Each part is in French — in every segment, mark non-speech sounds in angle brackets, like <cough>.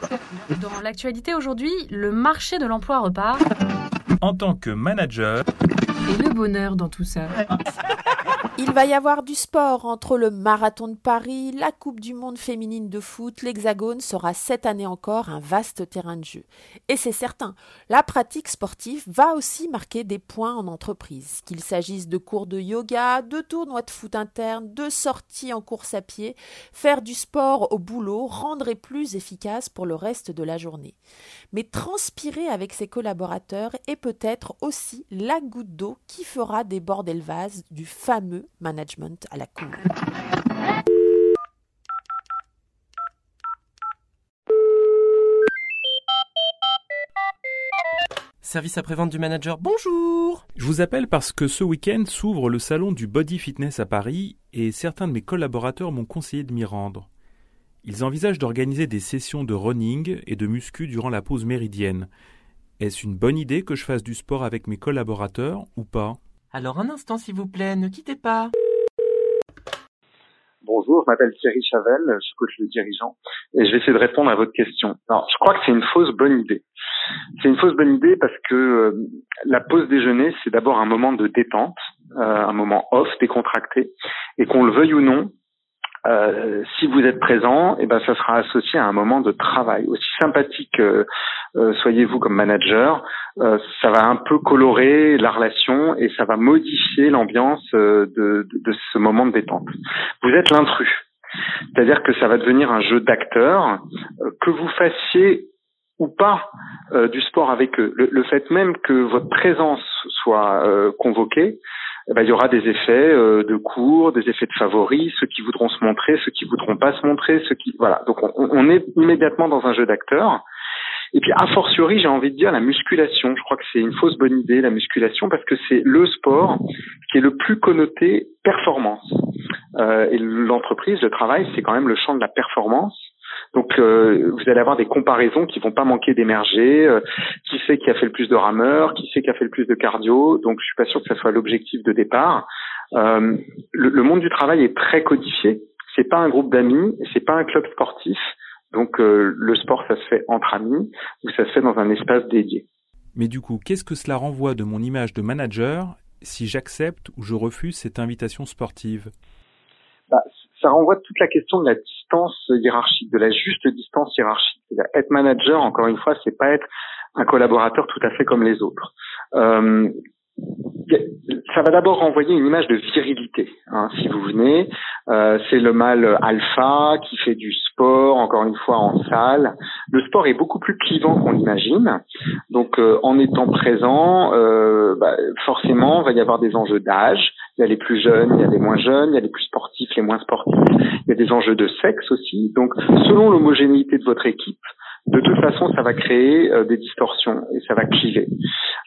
<laughs> Dans l'actualité aujourd'hui, le marché de l'emploi repart. En tant que manager. Et le bonheur dans tout ça. Il va y avoir du sport entre le marathon de Paris, la Coupe du monde féminine de foot, l'Hexagone sera cette année encore un vaste terrain de jeu. Et c'est certain, la pratique sportive va aussi marquer des points en entreprise, qu'il s'agisse de cours de yoga, de tournois de foot interne, de sorties en course à pied, faire du sport au boulot rendrait plus efficace pour le reste de la journée. Mais transpirer avec ses collaborateurs est peut-être aussi la goutte d'eau qui fera déborder le vase du fameux management à la cour. Service après-vente du manager, bonjour Je vous appelle parce que ce week-end s'ouvre le salon du Body Fitness à Paris et certains de mes collaborateurs m'ont conseillé de m'y rendre. Ils envisagent d'organiser des sessions de running et de muscu durant la pause méridienne. Est-ce une bonne idée que je fasse du sport avec mes collaborateurs ou pas? Alors un instant s'il vous plaît, ne quittez pas. Bonjour, je m'appelle Thierry Chavel, je suis coach de dirigeant et je vais essayer de répondre à votre question. Alors, je crois que c'est une fausse bonne idée. C'est une fausse bonne idée parce que euh, la pause déjeuner, c'est d'abord un moment de détente, euh, un moment off, décontracté, et qu'on le veuille ou non, euh, si vous êtes présent, eh ben, ça sera associé à un moment de travail. Aussi sympathique euh, euh, soyez-vous comme manager, ça va un peu colorer la relation et ça va modifier l'ambiance de, de, de, ce moment de détente. Vous êtes l'intrus. C'est-à-dire que ça va devenir un jeu d'acteurs, que vous fassiez ou pas du sport avec eux. Le, le, fait même que votre présence soit convoquée, eh ben, il y aura des effets euh, de cours, des effets de favoris, ceux qui voudront se montrer, ceux qui voudront pas se montrer, ceux qui voilà. Donc on, on est immédiatement dans un jeu d'acteurs. Et puis a fortiori, j'ai envie de dire la musculation. Je crois que c'est une fausse bonne idée la musculation parce que c'est le sport qui est le plus connoté performance. Euh, et l'entreprise, le travail, c'est quand même le champ de la performance. Donc euh, vous allez avoir des comparaisons qui vont pas manquer d'émerger. Euh, qui c'est qui a fait le plus de rameurs? Qui c'est qui a fait le plus de cardio? Donc je suis pas sûr que ce soit l'objectif de départ. Euh, le, monde du travail est très codifié. C'est pas un groupe d'amis, c'est pas un club sportif. Donc le sport, ça se fait entre amis ou ça se fait dans un espace dédié. Mais du coup, qu'est-ce que cela renvoie de mon image de manager si j'accepte ou je refuse cette invitation sportive? Ça renvoie toute la question de la distance hiérarchique, de la juste distance hiérarchique. Être manager, encore une fois, c'est pas être un collaborateur tout à fait comme les autres. Euh, ça va d'abord renvoyer une image de virilité. Hein, si vous venez, euh, c'est le mâle alpha qui fait du sport, encore une fois en salle. Le sport est beaucoup plus clivant qu'on l'imagine. Donc, euh, en étant présent, euh, bah, forcément, il va y avoir des enjeux d'âge. Il y a les plus jeunes, il y a les moins jeunes, il y a les plus sportifs, les moins sportifs. Il y a des enjeux de sexe aussi. Donc, selon l'homogénéité de votre équipe, de toute façon, ça va créer des distorsions et ça va cliver.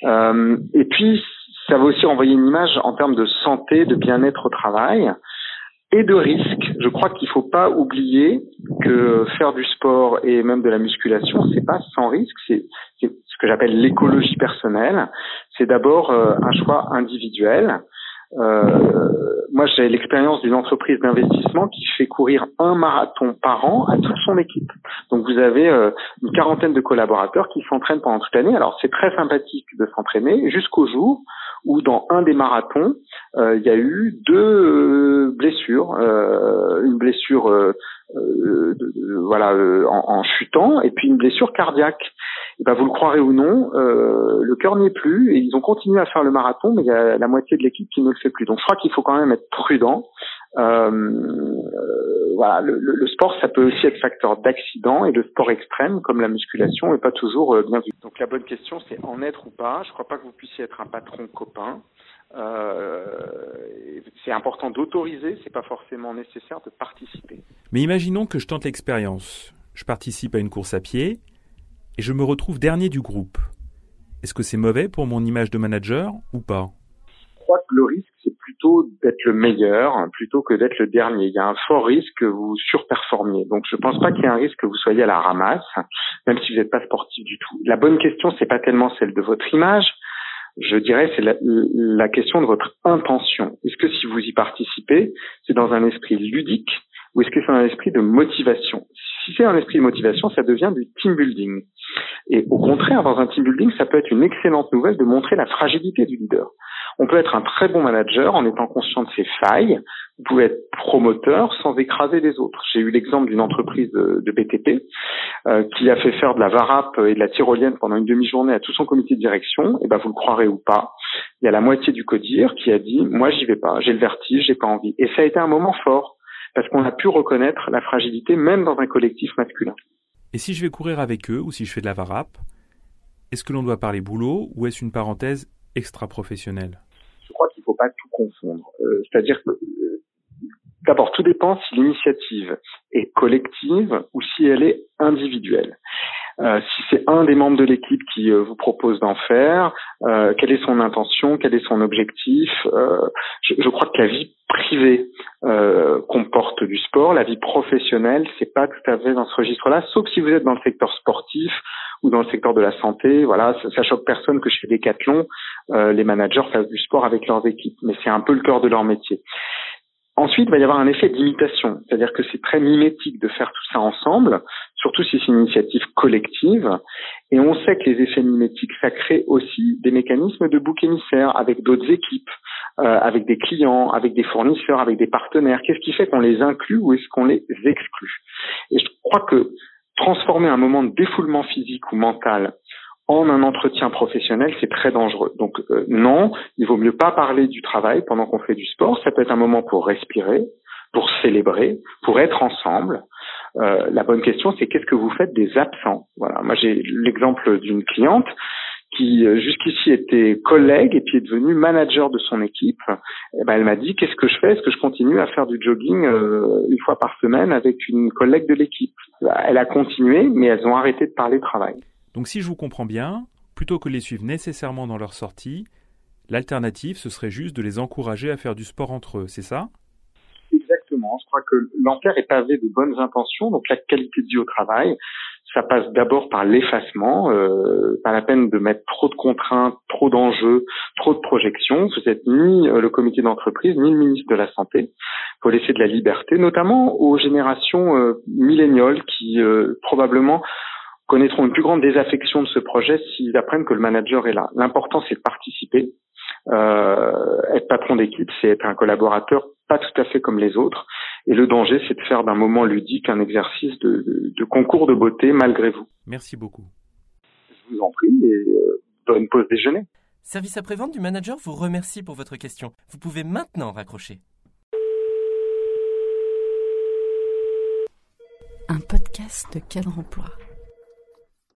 et puis, ça va aussi envoyer une image en termes de santé, de bien-être au travail et de risque. Je crois qu'il ne faut pas oublier que faire du sport et même de la musculation, c'est pas sans risque. C'est ce que j'appelle l'écologie personnelle. C'est d'abord euh, un choix individuel. Euh, moi, j'ai l'expérience d'une entreprise d'investissement qui fait courir un marathon par an à toute son équipe. Donc, vous avez euh, une quarantaine de collaborateurs qui s'entraînent pendant toute l'année. Alors, c'est très sympathique de s'entraîner jusqu'au jour où, dans un des marathons, euh, il y a eu deux euh, blessures, une blessure voilà en, en, chutant et puis une blessure cardiaque. Et ben, vous le croirez ou non, le cœur n'y est plus et ils ont continué à faire le marathon, mais il y a la moitié de l'équipe qui ne le fait plus. Donc, je crois qu'il faut quand même être prudent. Euh, euh, le, sport, ça peut aussi être facteur d'accident et le sport extrême, comme la musculation, n'est pas toujours euh, bien vu. Donc la bonne question, c'est en être ou pas. Je ne crois pas que vous puissiez être un patron copain. Euh, c'est important d'autoriser, c'est pas forcément nécessaire de participer. Mais imaginons que je tente l'expérience. Je participe à une course à pied et je me retrouve dernier du groupe. Est-ce que c'est mauvais pour mon image de manager ou pas? Crois que le risque plutôt d'être le meilleur plutôt que d'être le dernier. Il y a un fort risque que vous surperformiez. Donc je ne pense pas qu'il y ait un risque que vous soyez à la ramasse, même si vous n'êtes pas sportif du tout. La bonne question, c'est pas tellement celle de votre image. Je dirais c'est la, la question de votre intention. Est-ce que si vous y participez, c'est dans un esprit ludique ou est-ce que c'est un esprit de motivation? Si c'est un esprit de motivation, ça devient du team building. Et au contraire, dans un team building, ça peut être une excellente nouvelle de montrer la fragilité du leader. On peut être un très bon manager en étant conscient de ses failles. Vous pouvez être promoteur sans écraser les autres. J'ai eu l'exemple d'une entreprise de, BTP euh, qui a fait faire de la varap et de la tyrolienne pendant une demi-journée à tout son comité de direction. Et ben vous le croirez ou pas, il y a la moitié du codir qui a dit moi j'y vais pas, j'ai le vertige, j'ai pas envie. Et ça a été un moment fort parce qu'on a pu reconnaître la fragilité même dans un collectif masculin. Et si je vais courir avec eux ou si je fais de la varap, est-ce que l'on doit parler boulot ou est-ce une parenthèse extra-professionnelle Je crois qu'il ne faut pas tout confondre. Euh, c'est-à-dire que euh, D'abord, tout dépend si l'initiative est collective ou si elle est individuelle. Euh, si c'est un des membres de l'équipe qui vous propose d'en faire, quelle est son intention, quel est son objectif. Je, je, crois que la vie privée comporte du sport, la vie professionnelle, c'est pas tout à fait dans ce registre-là, sauf si vous êtes dans le secteur sportif dans le secteur de la santé. Voilà, ça, ça choque personne que chez Decathlon, les managers fassent du sport avec leurs équipes, mais c'est un peu le cœur de leur métier. Ensuite, il va y avoir un effet d'imitation, c'est-à-dire que c'est très mimétique de faire tout ça ensemble, surtout si c'est une initiative collective. Et on sait que les effets mimétiques, ça crée aussi des mécanismes de bouc émissaire avec d'autres équipes, euh, avec des clients, avec des fournisseurs, avec des partenaires. Qu'est-ce qui fait qu'on les inclut ou est-ce qu'on les exclut? Et je crois que transformer un moment de défoulement physique ou mental en un entretien professionnel, c'est très dangereux. Donc euh, non, il vaut mieux pas parler du travail pendant qu'on fait du sport. Ça peut être un moment pour respirer, pour célébrer, pour être ensemble. Euh, la bonne question, c'est qu'est-ce que vous faites des absents? Voilà. Moi, j'ai l'exemple d'une cliente qui euh, jusqu'ici était collègue et puis est devenue manager de son équipe. Eh ben, elle m'a dit qu'est-ce que je fais? Est-ce que je continue à faire du jogging une fois par semaine avec une collègue de l'équipe? Elle a continué, mais elles ont arrêté de parler travail. Donc si je vous comprends bien, plutôt que les suivre nécessairement dans leur sortie, l'alternative, ce serait juste de les encourager à faire du sport entre eux, c'est ça? Exactement. Je crois que l'enfer est pavé de bonnes intentions, donc la qualité de vie au travail, ça passe d'abord par l'effacement, euh, pas la peine de mettre trop de contraintes, trop d'enjeux, trop de projections. Vous êtes ni euh, le comité d'entreprise, ni le ministre de la Santé. Il faut laisser de la liberté, notamment aux générations euh, milléniales qui euh, probablement connaîtront une plus grande désaffection de ce projet s'ils apprennent que le manager est là. L'important, c'est de participer. Euh, être patron d'équipe, c'est être un collaborateur pas tout à fait comme les autres. Et le danger, c'est de faire d'un moment ludique un exercice de, de, concours de beauté malgré vous. Merci beaucoup. Je vous en prie et euh, bonne pause déjeuner. Service après-vente du manager vous remercie pour votre question. Vous pouvez maintenant raccrocher. Un podcast de quel emploi